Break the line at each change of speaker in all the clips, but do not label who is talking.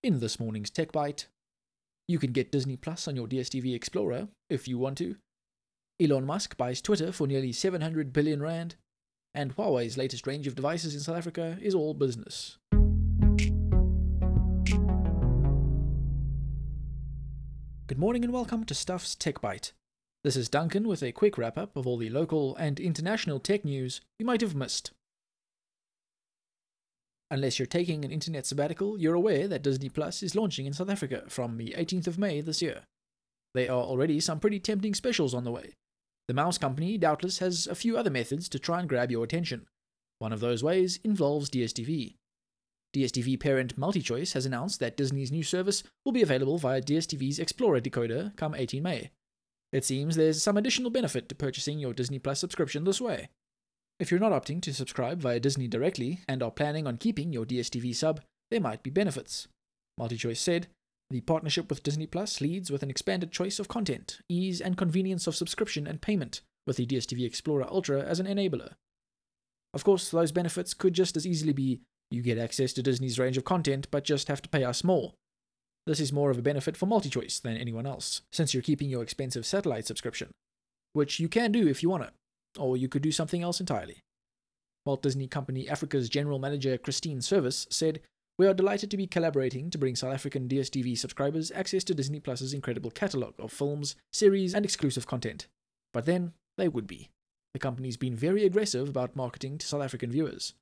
In this morning's Tech Bite, you can get Disney Plus on your DSTV Explorer if you want to. Elon Musk buys Twitter for nearly 700 billion rand, and Huawei's latest range of devices in South Africa is all business. Good morning and welcome to Stuff's Tech Bite. This is Duncan with a quick wrap up of all the local and international tech news you might have missed. Unless you're taking an internet sabbatical, you're aware that Disney Plus is launching in South Africa from the 18th of May this year. There are already some pretty tempting specials on the way. The mouse company doubtless has a few other methods to try and grab your attention. One of those ways involves DSTV. DSTV parent MultiChoice has announced that Disney's new service will be available via DSTV's Explorer decoder come 18 May. It seems there's some additional benefit to purchasing your Disney Plus subscription this way. If you're not opting to subscribe via Disney directly and are planning on keeping your DSTV sub, there might be benefits. MultiChoice said, the partnership with Disney Plus leads with an expanded choice of content, ease and convenience of subscription and payment, with the DSTV Explorer Ultra as an enabler. Of course, those benefits could just as easily be you get access to Disney's range of content, but just have to pay us more. This is more of a benefit for MultiChoice than anyone else, since you're keeping your expensive satellite subscription, which you can do if you want to or you could do something else entirely. Walt Disney Company Africa's general manager Christine Service said, We are delighted to be collaborating to bring South African DSTV subscribers access to Disney Plus's incredible catalogue of films, series, and exclusive content. But then, they would be. The company's been very aggressive about marketing to South African viewers.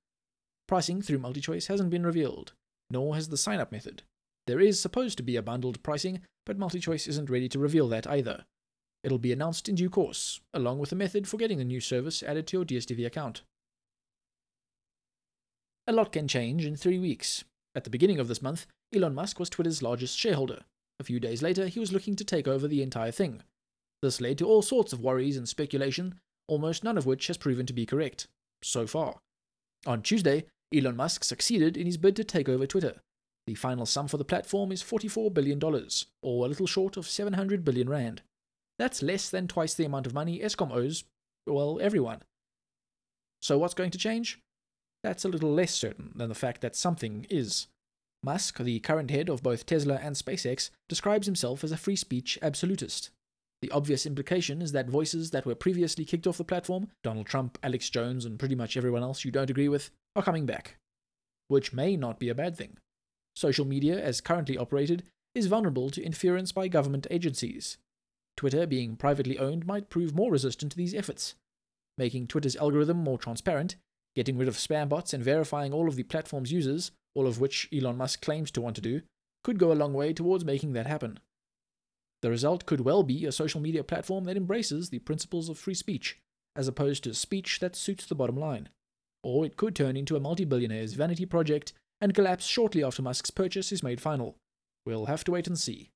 Pricing through MultiChoice hasn't been revealed, nor has the sign up method. There is supposed to be a bundled pricing, but MultiChoice isn't ready to reveal that either. It'll be announced in due course, along with a method for getting the new service added to your DSTV account. A lot can change in three weeks. At the beginning of this month, Elon Musk was Twitter's largest shareholder. A few days later, he was looking to take over the entire thing. This led to all sorts of worries and speculation, almost none of which has proven to be correct. So far. On Tuesday, Elon Musk succeeded in his bid to take over Twitter. The final sum for the platform is $44 billion, or a little short of 700 billion rand. That's less than twice the amount of money Eskom owes, well, everyone. So what's going to change? That's a little less certain than the fact that something is. Musk, the current head of both Tesla and SpaceX, describes himself as a free speech absolutist. The obvious implication is that voices that were previously kicked off the platform, Donald Trump, Alex Jones, and pretty much everyone else you don't agree with, are coming back. Which may not be a bad thing. Social media, as currently operated, is vulnerable to interference by government agencies, Twitter, being privately owned, might prove more resistant to these efforts. Making Twitter's algorithm more transparent, getting rid of spam bots, and verifying all of the platform's users, all of which Elon Musk claims to want to do, could go a long way towards making that happen. The result could well be a social media platform that embraces the principles of free speech, as opposed to speech that suits the bottom line. Or it could turn into a multi billionaire's vanity project and collapse shortly after Musk's purchase is made final. We'll have to wait and see.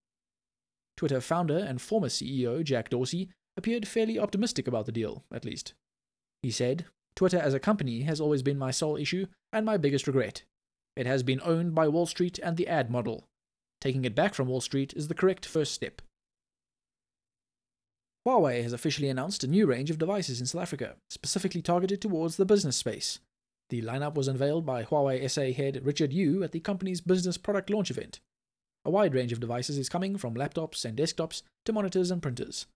Twitter founder and former CEO Jack Dorsey appeared fairly optimistic about the deal, at least. He said, Twitter as a company has always been my sole issue and my biggest regret. It has been owned by Wall Street and the ad model. Taking it back from Wall Street is the correct first step. Huawei has officially announced a new range of devices in South Africa, specifically targeted towards the business space. The lineup was unveiled by Huawei SA head Richard Yu at the company's business product launch event. A wide range of devices is coming from laptops and desktops to monitors and printers.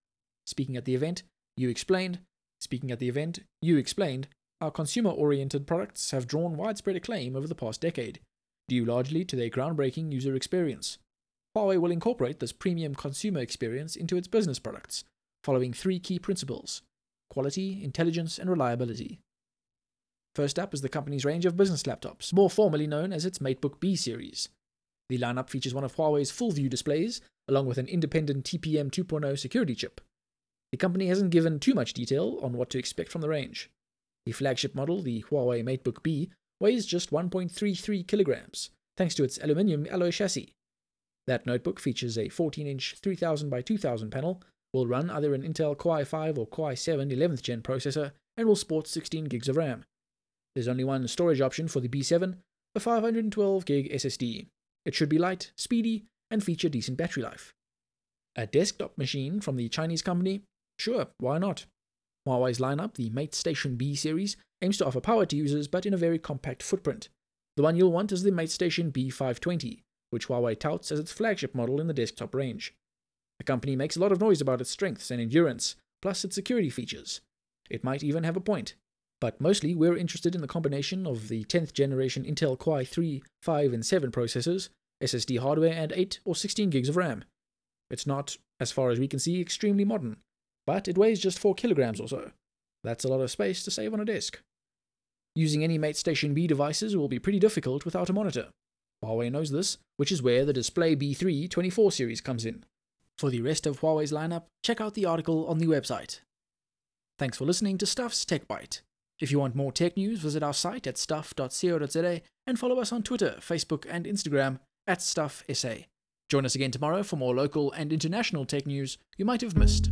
Speaking at the event, Yu explained, speaking at the event, Yu explained, our consumer-oriented products have drawn widespread acclaim over the past decade, due largely to their groundbreaking user experience. Huawei will incorporate this premium consumer experience into its business products, following three key principles quality, intelligence, and reliability. First up is the company's range of business laptops, more formally known as its MateBook B series. The lineup features one of Huawei's full view displays, along with an independent TPM 2.0 security chip. The company hasn't given too much detail on what to expect from the range. The flagship model, the Huawei MateBook B, weighs just 1.33 kilograms, thanks to its aluminium alloy chassis. That notebook features a 14 inch 3000 by 2000 panel, will run either an Intel Core i5 or Core i7 11th gen processor, and will sport 16 gigs of RAM. There's only one storage option for the B7, a 512 gig SSD, it should be light, speedy, and feature decent battery life. A desktop machine from the Chinese company? Sure, why not? Huawei's lineup, the Mate Station B series, aims to offer power to users but in a very compact footprint. The one you'll want is the Mate Station B520, which Huawei touts as its flagship model in the desktop range. The company makes a lot of noise about its strengths and endurance, plus its security features. It might even have a point. But mostly we're interested in the combination of the 10th generation Intel Core i3, 5, and 7 processors, SSD hardware, and 8 or 16 gigs of RAM. It's not, as far as we can see, extremely modern, but it weighs just 4 kilograms or so. That's a lot of space to save on a disk. Using any MateStation B devices will be pretty difficult without a monitor. Huawei knows this, which is where the Display B3 24 series comes in. For the rest of Huawei's lineup, check out the article on the website. Thanks for listening to Stuff's Tech Byte. If you want more tech news, visit our site at stuff.co.za and follow us on Twitter, Facebook, and Instagram at StuffSA. Join us again tomorrow for more local and international tech news you might have missed.